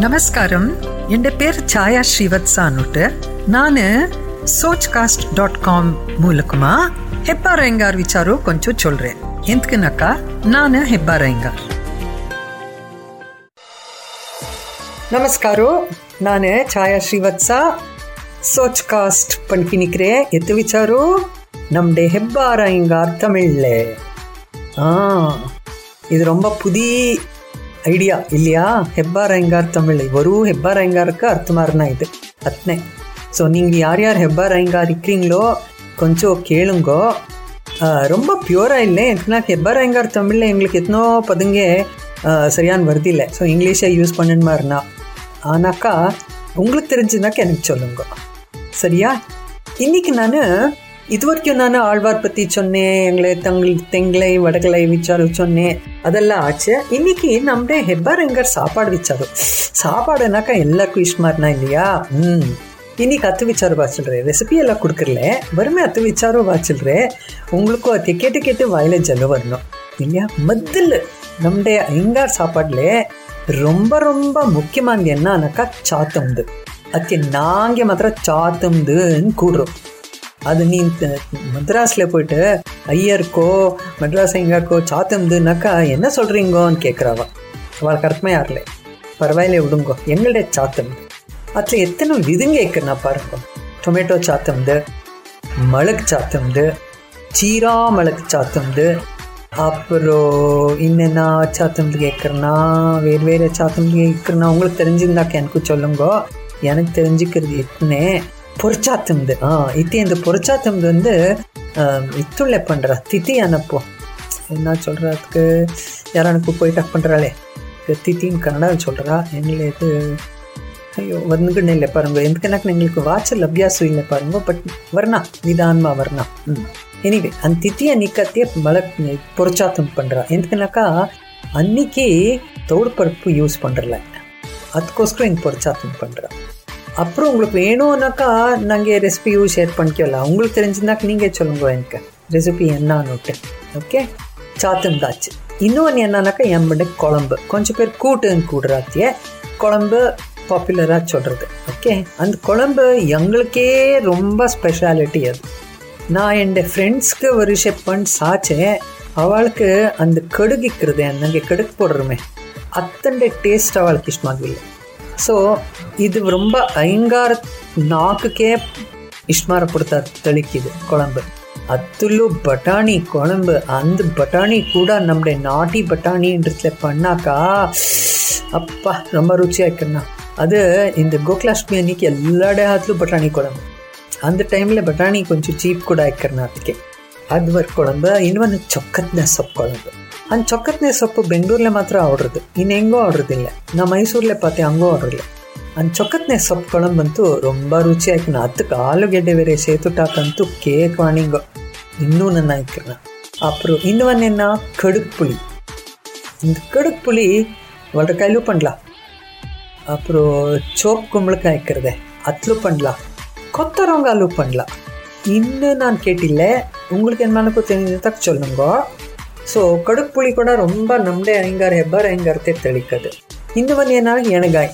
നമസ്കാരം എൻ്റെ പേര് ഛായ ശ്രീവത്സ എന്നിട്ട് ഞാൻ சோச் காஸ்ட் டாட் காம் மூலக்குமா ஹெப்பா ரயங்கார் விசாரோ கொஞ்சம் சொல்றேன் எந்தக்குனாக்கா நான் ஹெப்பா ரயங்கார் ನಮಸ್ಕಾರೋ ನಾನು ಛಾಯಾ ಶ್ರೀವತ್ಸ ಸೋಚ್ ಕಾಸ್ಟ್ ಪಣ್ಕಿನಿಕ್ರೆ ಎತ್ತು ವಿಚಾರು ನಮ್ಡೆ ಹೆಬ್ಬಾರ ಹಿಂಗಾರ್ ತಮಿಳ್ಲೆ ஆ இது ரொம்ப ಪುದಿ புதிய ஐடியா இல்லையா ಹೆಬ್ಬಾರಾಯಂಗಾರ್ ತಮಿಳ್ ಇವರು ಹೆಬ್ಬಾರಾಯಂಗಾರಕ್ಕೆ ಅರ್ಥ ಮಾರನ ಇದು ಅತ್ನೆ ஸோ நீங்கள் யார் யார் ஹெப்பாராயங்கார் இருக்கிறீங்களோ கொஞ்சம் கேளுங்கோ ரொம்ப பியூராக இல்லை எனக்குனா ஹெப்பாராயங்கார் தமிழில் எங்களுக்கு எத்தனோ பதுங்க சரியான வருதில்லை ஸோ இங்கிலீஷை யூஸ் பண்ணணும் மாதிரினா ஆனாக்கா உங்களுக்கு தெரிஞ்சுனாக்கா எனக்கு சொல்லுங்க சரியா இன்னைக்கு நான் இது வரைக்கும் நான் ஆழ்வார் பற்றி சொன்னேன் எங்களை தங்கள் தெங்களை வடகளை விச்சாரு சொன்னேன் அதெல்லாம் ஆச்சு. இன்னைக்கு நம்மளே ஹெப்பாரங்கர் சாப்பாடு விச்சாரு சாப்பாடுனாக்கா எல்லாருக்கும் இஷ்மார்னா இல்லையா? ம். இன்னைக்கு அத்து ವಿಚಾರ வாச்சல்றே ರೆಸಿಪಿ ಎಲ್ಲ ಕೊಡ್ಕಿರ್ಲೆ ಬರ್ಮೆ ಹತ್ತು ವಿಚಾರ ಬಾಚಿಲ್ರಿ உங்களுக்கும் அது கேட்டு கேட்டு வாயில ஜல வரணும். இல்லையா? முதல்ல நம்முடைய ஐங்கார் சாப்பாடுல ரொம்ப ரொம்ப முக்கியமானது என்னன்னாக்கா சாத்தம்து அத்தி நாங்கள் மாத்திரம் சாத்தம்துன்னு கூடுறோம் அது நீ மத்ராஸில் போயிட்டு ஐயருக்கோ மெட்ராஸ் எங்காக்கோ சாத்துந்துனாக்கா என்ன சொல்கிறீங்கோன்னு கேட்குறாவா அவளுக்கு அர்த்தமே யாரில்ல பரவாயில்ல விடுங்கோ. எங்களுடைய சாத்தம். அதில் எத்தனை விதுங்க இருக்குன்னா பாருங்க. டொமேட்டோ ಚಾತಮ್ದು மிளகு சாத்தம்து சீரா மிளகு சாத்தம்து அப்புறம் என்னென்னா சாத்தம்து கேட்குறேன்னா வேறு வேறு சாத்தம்து கேட்குறேன்னா உங்களுக்கு தெரிஞ்சுருந்தாக்க எனக்கு சொல்லுங்க. எனக்கு தெரிஞ்சுக்கிறது எத்தனை ಪೊರ್ಚಾತುಮ್ದು இத்தி இந்த ಎಂದು ಪೊರ್ಚಾತುಮ್ದು வந்து இத்துள்ள பண்ணுறா தித்தி அனுப்போ. என்ன சொல்கிறா அதுக்கு? யாரானுக்கு போய் பண்ணுறாளே தித்தின்னு கன்னடாவில் சொல்கிறா எங்களை இது ஐயோ வந்துக்கிட்டு இல்லை பாருங்க. எதுக்குனாக்கு எங்களுக்கு வாட்சல் அபியாசம் இல்லை பாருங்க பட் வரணா நிதானமாக வரணா. ம். எனிவே அந்த தித்தியை நிற்கத்தையே மழை பொறிச்சாத்தம் பண்ணுறா எதுக்குனாக்கா அன்னைக்கு தோடு பருப்பு யூஸ் பண்ணுறல அதுக்கோசரம் இங்கே பொறிச்சாத்தம் பண்ணுறா அப்புறம் உங்களுக்கு வேணும்னாக்கா நாங்கள் ரெசிபியும் ஷேர் பண்ணிக்கலாம். உங்களுக்கு தெரிஞ்சுருந்தாக்க நீங்கள் சொல்லுங்க எனக்கு. ரெசிபி என்னன்னுட்டு ஓகே சாத்துந்தாச்சு இன்னொன்று என்னன்னாக்கா எம்மட குழம்பு. கொஞ்சம் பேர் கூட்டுன்னு கூடுறாத்திய குழம்பு பாப்புலராக சொல்கிறது ஓகே அந்த குழம்பு எங்களுக்கே ரொம்ப ஸ்பெஷாலிட்டி அது. நான் என் ஃப்ரெண்ட்ஸ்க்கு ஒரு பண்ணி சாச்சேன் அவளுக்கு அந்த கடுகிக்கிறது நாங்கள் கடுகு போடுறோமே அத்தண்டை டேஸ்ட் அவளுக்கு இஷ்டமாகவில்லை. ಸೊ ಇದು ரொம்ப ஐங்கார நாக்குக்கே இஷ்மாரப்படுத்த தெளிக்குது குழம்பு அத்துள்ளு பட்டாணி குழம்பு அந்த பட்டாணி கூட நம்முடைய நாட்டி பட்டாணின்றதுல பண்ணாக்கா அப்பா ரொம்ப ருச்சியாக இருக்குண்ணா அது இந்த கோகுலாஷ்மி அன்னைக்கு எல்லா ஹாத்லும் பட்டாணி குழம்பு அந்த ಟೈಮಲ್ಲಿ ಬಟಾಣಿ ಕೊಂಚ ಚೀಪ್ ಕೂಡ ಹಾಕ್ಯಾರ ಅದಕ್ಕೆ ಅದ್ವರ್ ಕೊಳಂಬ ಇನ್ನೊಂದು ಚೊಕ್ಕತ್ನೆ ಸೊಪ್ಪು ಕೊಳಂಬು அந்த சொக்கத்னே சொப்பு பெங்களூரில் மாத்திரம் ஆடுறது இன்னும் எங்கோ ஆடுறதில்ல நான் மைசூரில் பார்த்தேன் அங்கோ ஆடுறதில்ல அந்த ಚೊಕ್ಕತ್ನೆ ಸೊಪ್ಪು ಕೊಳಂಬಂತೂ ரொம்ப ರುಚಿಯಾಗಿ ಅದಕ್ಕೆ ಆಲೂಗೆಡ್ಡೆ ಬೇರೆ ಸೇತುಟಾಕಂತೂ ಕೇಕ್ ವಾಣಿಂಗೋ ಇನ್ನೂ ನನ್ನ ಹಾಕಿರ್ನ அப்புறம் இன்னொன்று என்ன கடுப்புளி இந்த கடுப்புளி வளர கையிலும் பண்ணலாம் அப்புறம் சோப் கும்பலுக்கு வைக்கிறதே அத்திலும் பண்ணலாம் கொத்தரவங்காலு பண்ணலாம் இன்னும் நான் கேட்டில்ல உங்களுக்கு ಏನು ಮಾಡಬೇಕು சொல்லுங்க. ஸோ ಸೊ ಕಡುಪು ಪುಳಿ ಕೂಡ ರೊಂಬ ನಮ್ದೇ ಹೆಂಗಾರ ಹೆಬ್ಬಾರ தெளிக்கது இந்த வந்து என்ன ಎಣಗಾಯಿ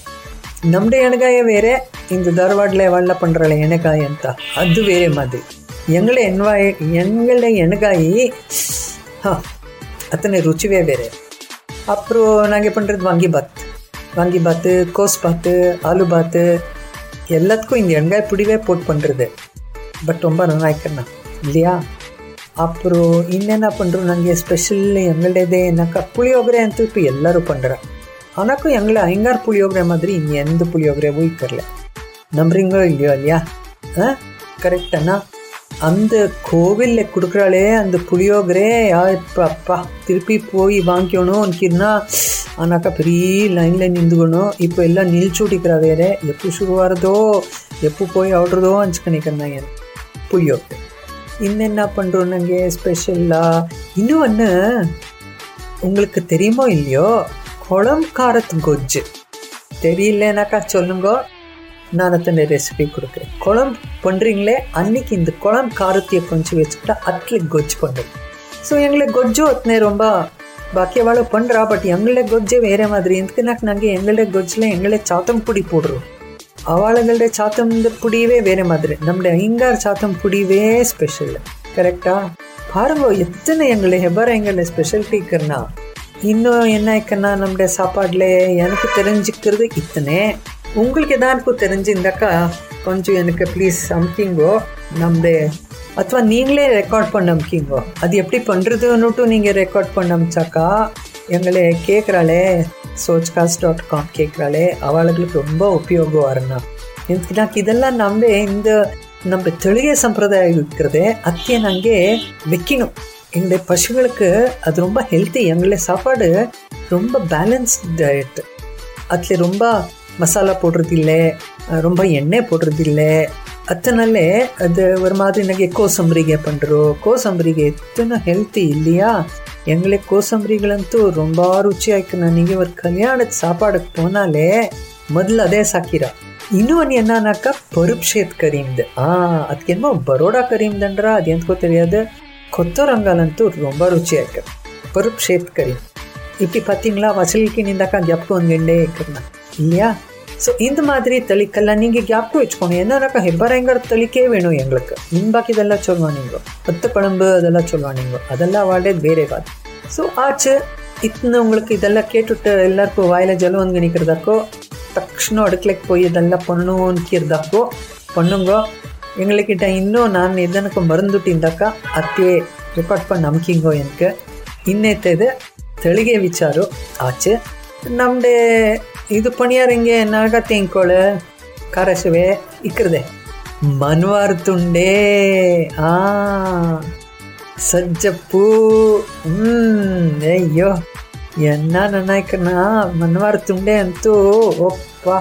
ನಮ್ದೇ ಎಣಗಾಯೇ ಬೇರೆ இந்த ಧಾರವಾಡಲೆ ವಳ್ಳ ಪಂಡ್ರಳೆ ಎಣಗಾಯಿ அந்த அது வேறே மாதிரி. எங்களை ಎಣ್ವಾಯಿ ಎಂಗಳೇ ಎಣಗಾಯಿ ಹಾಂ அத்தனை ருச்சிவே வேறு. அப்புறம் நாங்கள் பண்ணுறது வாங்கி பாத். வாங்கி பாத்து கோஸ் பாத்து ஆலு பாத்து எல்லாத்துக்கும் இந்த எண்காய் பிடிவே போட்டு பண்ணுறது பட் ரொம்ப நல்லா இருக்கண்ணா இல்லையா? அப்புறம் ಇನ್ನೇನ பண்ணுறோம் நாங்கள் ஸ்பெஷல் எங்களுடையதே என்னக்கா புளியோகரை ಅಂತೂ இப்போ ಎಲ್ಲರೂ பண்ணுறா ஆனாக்கும் எங்களை ஐங்கார் புளியோகரை மாதிரி இங்கே எந்த புளியோகரையும் தரல நம்புறீங்களோ இல்லையோ இல்லையா ஆ கரெக்டாண்ணா அந்த கோவிலில் கொடுக்குறாளே அந்த புளியோகரே இப்போ அப்பா திருப்பி போய் வாங்கிக்கணும் அன்னைக்குன்னா ஆனாக்கா பெரிய லைனில் நின்றுக்கணும் இப்போ எல்லாம் நில்ச்சுட்டிக்கிறா வேற எப்போ ಶುರುವಾರದೋ எப்போ போய் ஆடுறதோ அஞ்சுக்கணிக்கிறேன் புளியோகரை இன்னென்ன பண்ணுறோம் நாங்கள் ஸ்பெஷலாக இன்னொன்று உங்களுக்கு தெரியுமோ இல்லையோ குளம் காரத்து கொஜ்ஜு தெரியலனாக்கா சொல்லுங்க நான் அத்தனை ரெசிபி கொடுக்குறேன் குழம்பு பண்ணுறீங்களே அன்னைக்கு இந்த குழம்பு காரத்தையை கொஞ்சம் வச்சுக்கிட்டா அட்லி கொஜ்ஜு பண்ணுறது ஸோ எங்களுக்கு கொஜ்ஜு அத்தனை ரொம்ப ಬಾಕಿ ಅವಳು ಪಂಡ್ರ ಬಟ್ ಎಂಗಳೇ ಗೊಜ್ಜೆ ಬೇರೆ ಮಾದ್ರಿ ಎಂತಕನಾಕ್ ನಂಗೆ ಎಂಗಳೇ ಗೊಜ್ಜಲೆ ಎಂಗಳೇ ಚಾತಂ ಪುಡಿ போடுறோம் அவளுங்களுடைய சாத்தம் புடியவே வேற மாதிரி நம்முடைய ஐங்கார் சாத்தம் புடியவே ஸ்பெஷல் கரெக்டா பாருங்க எத்தனை எங்களை ஹெபர் எங்களை ஸ்பெஷல்ட்டிக்குன்னா இன்னும் என்ன இருக்குன்னா நம்முடைய சாப்பாடுல எனக்கு தெரிஞ்சுக்கிறது இத்தனை உங்களுக்கு எதாருக்கும் தெரிஞ்சிருந்தாக்கா கொஞ்சம் எனக்கு ப்ளீஸ் அமுக்கிங்கோ நம்முடைய ಅಥವಾ நீங்களே ரெக்கார்ட் பண்ண அமுக்கிங்கோ அது எப்படி பண்ணுறதுன்னுட்டும் நீங்கள் ரெக்கார்ட் பண்ண அமிச்சாக்கா எங்களை கேட்குறாளே சோச்காஸ்ட் டாட் காம் கேட்குறாளே அவளுக்கு ரொம்ப உபயோகம் வரணும் எனக்கு இதெல்லாம் நம்ம இந்த நம்ம தெளிகை சம்பிரதாயம் இருக்கிறது அத்தியை நாங்கள் வைக்கணும். எங்களுடைய பசுகளுக்கு அது ரொம்ப ஹெல்த்தி எங்களுடைய சாப்பாடு ரொம்ப பேலன்ஸ்ட் டயட் அதில் ரொம்ப மசாலா போடுறதில்லை ரொம்ப எண்ணெய் போடுறதில்லை ಅದನ್ನೇ அது ஒரு மாதிரி ನನಗೆ கோசம்பரிகை பண்ணுறோம் கோசம்பரிகை எத்தனை ஹெல்த்தி இல்லையா எங்களுக்கு கோசம்பரிகளಂತೂ ரொம்ப ರುಚಿಯಾಗಿ ನನಗೆ ஒரு கல்யாணத்து சாப்பாடுக்கு போனாலே ಮೊದಲು ಅದೇ ಸಾಕಿರ. ಇನ್ನೂ ಒಂದು ಎನ್ನಾಕ ಪರುಪ್ಷೇತ್ ಕರೀಮ್ದು. ಆ ಅದಕ್ಕೇನೋ ಬರೋಡಾ ಕರೀಮ್ದಂಡ್ರ ಅದು ಎಂತ ಗೊತ್ತಿರಿಯೋದು கொத்தரங்காலன்ட்டு ரொம்ப ருச்சியாக இருக்குது பருப்பு சேர்த்துக்கறி இப்படி பார்த்தீங்களா வசலுக்கு நீந்தாக்கா ஜப்கு வந்துகிட்டே இருக்கிறேன் இல்லையா ஸோ இந்த மாதிரி தளிக்கெல்லாம் நீங்கள் ஞாபகம் வச்சுக்கோங்க என்னன்னாக்கா ஹெப்பரைங்கர் தளிக்கே வேணும் எங்களுக்கு மின்பாக்கி இதெல்லாம் சொல்லுவா நீங்கள் ஒத்த குழம்பு அதெல்லாம் சொல்லுவா நீங்கள் அதெல்லாம் வாழ்றது வேறே வாது ஸோ ஆச்சு இத்தனை உங்களுக்கு இதெல்லாம் கேட்டுட்டு எல்லாருக்கும் வாயில ஜலம் நினைக்கிறதாக்கோ தக்ஷணம் அடுக்கலைக்கு போய் இதெல்லாம் பொண்ணுங்கிறதாக்கோ பொண்ணுங்க எங்கள்கிட்ட இன்னும் நான் எதனுக்கு மருந்துட்டிந்தாக்கா அத்தே ರೆಕಾರ್ಡ್ ಪಂಡು ನಂಬಿಕಿಂಗೋ ಎನ್ಕೆ ಇನ್ನೆತ್ತದು ತೆಳಿಗೆ ವಿಚಾರ ಆಚೆ ನಮ್ಮದೇ ಇದು ಪಣಿಯಾರಂಗೆ ನಾಗ ತೆಂಕೋಳು ಕಾರಸುವೆ ಇಕ್ಕರದೆ ಮನ್ವಾರ್ ತುಂಡೆ ಆ ಸಜ್ಜಪ್ಪು ಹ್ಮ್ ಅಯ್ಯೋ என்ன நினைக்கனா மன்வார் துண்டே ಅಂತೂ ஒப்பா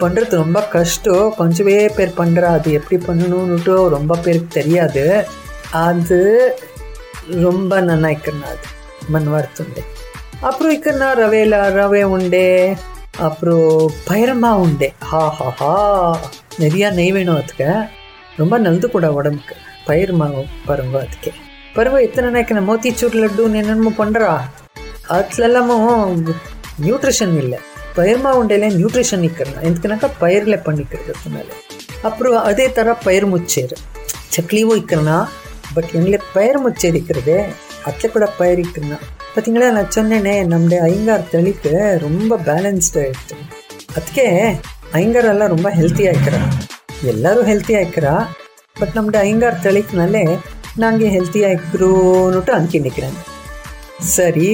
பண்ணுறது ரொம்ப கஷ்டம் கொஞ்சமே பேர் பண்ணுறா அது எப்படி பண்ணணும்னுட்டு ரொம்ப பேருக்கு தெரியாது அது ரொம்ப நினைக்கிறேன் அது மன்வார் துண்டே அப்புறம் இக்கன்னா ரவேல ரவே உண்டே அப்புறம் பயிரமா உண்டே. ஹா ஹா ஹா. நிறையா நெய் வேணும் அதுக்கு. ரொம்ப நல்லது கூட உடம்புக்கு. பயிர் மாவு பருவ அதுக்கு. பருவ எத்தனை நினைக்கிற மோத்திச்சூர் லட்டுன்னு என்னென்னமோ பண்ணுறா அதுலெல்லாமும் நியூட்ரிஷன் இல்லை. பயிர் மாவுண்டையில நியூட்ரிஷன் நிற்கிறேன் எதுக்குனாக்கா பயிரில் பண்ணிக்கிறது மேலே. அப்புறம் அதே தர பயிர் முச்சேர் சக்லியும் இக்கிறனா பட் எங்களை பயிர் முச்சேர் இருக்கிறதே அதில் கூட பயிர் இக்கிறனா பார்த்தீங்களா நான் சொன்னேனே நம்முடைய ஐங்கார் தளிக்கு ரொம்ப பேலன்ஸ்டு ஆயிடுச்சு ಅದಕ್ಕೆ ஐங்காரெல்லாம் ரொம்ப ஹெல்த்தியாக இருக்கிறா எல்லாரும் ஹெல்த்தியாக இருக்கிறா பட் நம்முடைய ஐங்கார் தளிக்குனாலே நாங்கள் ஹெல்த்தியாக இருக்கிறோன்னுட்டு அனுப்பிண்டிக்கிறேன் சரி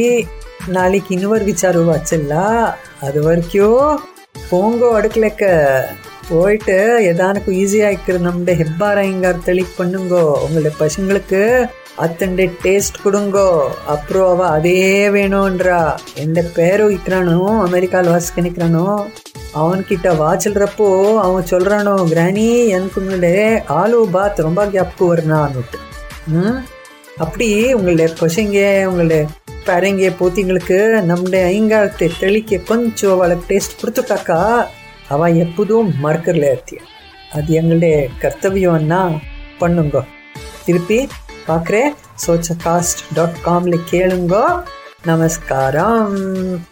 நாளைக்கு இன்னொரு விசாரம் வச்சல்ல அது வரைக்கும் போங்கோ அடுக்கலைக்க போயிட்டு எதானுக்கும் ஈஸியாக இருக்கிற நம்முடைய ஹெப்பார ஐங்கார் தெளிக் பண்ணுங்கோ உங்களுடைய பசங்களுக்கு அத்தண்டை டேஸ்ட் கொடுங்கோ. அப்புறம் அவ அதே வேணும்ன்றா எந்த பேரும் இக்கிறானோ அமெரிக்காவில் வாசிக்க நிற்கிறானோ அவன்கிட்ட வாச்சில்றப்போ அவன் சொல்கிறானோ கிராணி எனக்கு உங்களுடைய ஆலு பாத் ரொம்ப ஞாபகம் வரணும்னுட்டு ம்? அப்படி உங்களுடைய கொசைங்க உங்களுடைய பேரங்க போத்திங்களுக்கு நம்முடைய ஐங்காலத்தை தெளிக்க கொஞ்சம் அவளுக்கு டேஸ்ட் கொடுத்துட்டாக்கா அவள் எப்போதும் மறக்கல அது எங்களுடைய கர்த்தவியம்னா பண்ணுங்க. திருப்பி பார்க்குறேன். சோச்சகாஸ்ட் டாட் காமில் கேளுங்க. நமஸ்காரம்.